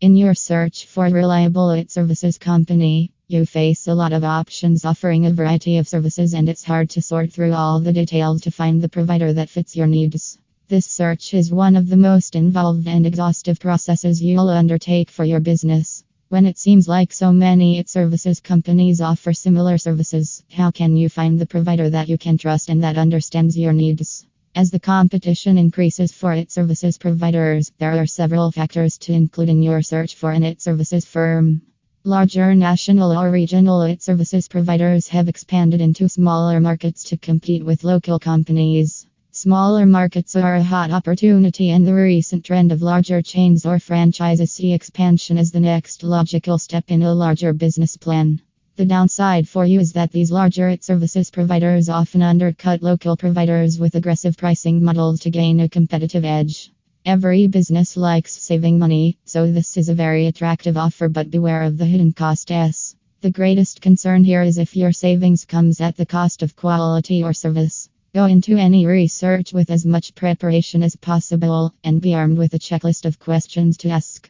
In your search for a reliable IT services company, you face a lot of options offering a variety of services, and it's hard to sort through all the details to find the provider that fits your needs. This search is one of the most involved and exhaustive processes you'll undertake for your business. When it seems like so many IT services companies offer similar services, how can you find the provider that you can trust and that understands your needs? As the competition increases for IT services providers, there are several factors to include in your search for an IT services firm. Larger national or regional IT services providers have expanded into smaller markets to compete with local companies. Smaller markets are a hot opportunity, and the recent trend of larger chains or franchises see expansion as the next logical step in a larger business plan. The downside for you is that these larger IT services providers often undercut local providers with aggressive pricing models to gain a competitive edge. Every business likes saving money, so this is a very attractive offer, but beware of the hidden cost S. The greatest concern here is if your savings comes at the cost of quality or service. Go into any research with as much preparation as possible and be armed with a checklist of questions to ask.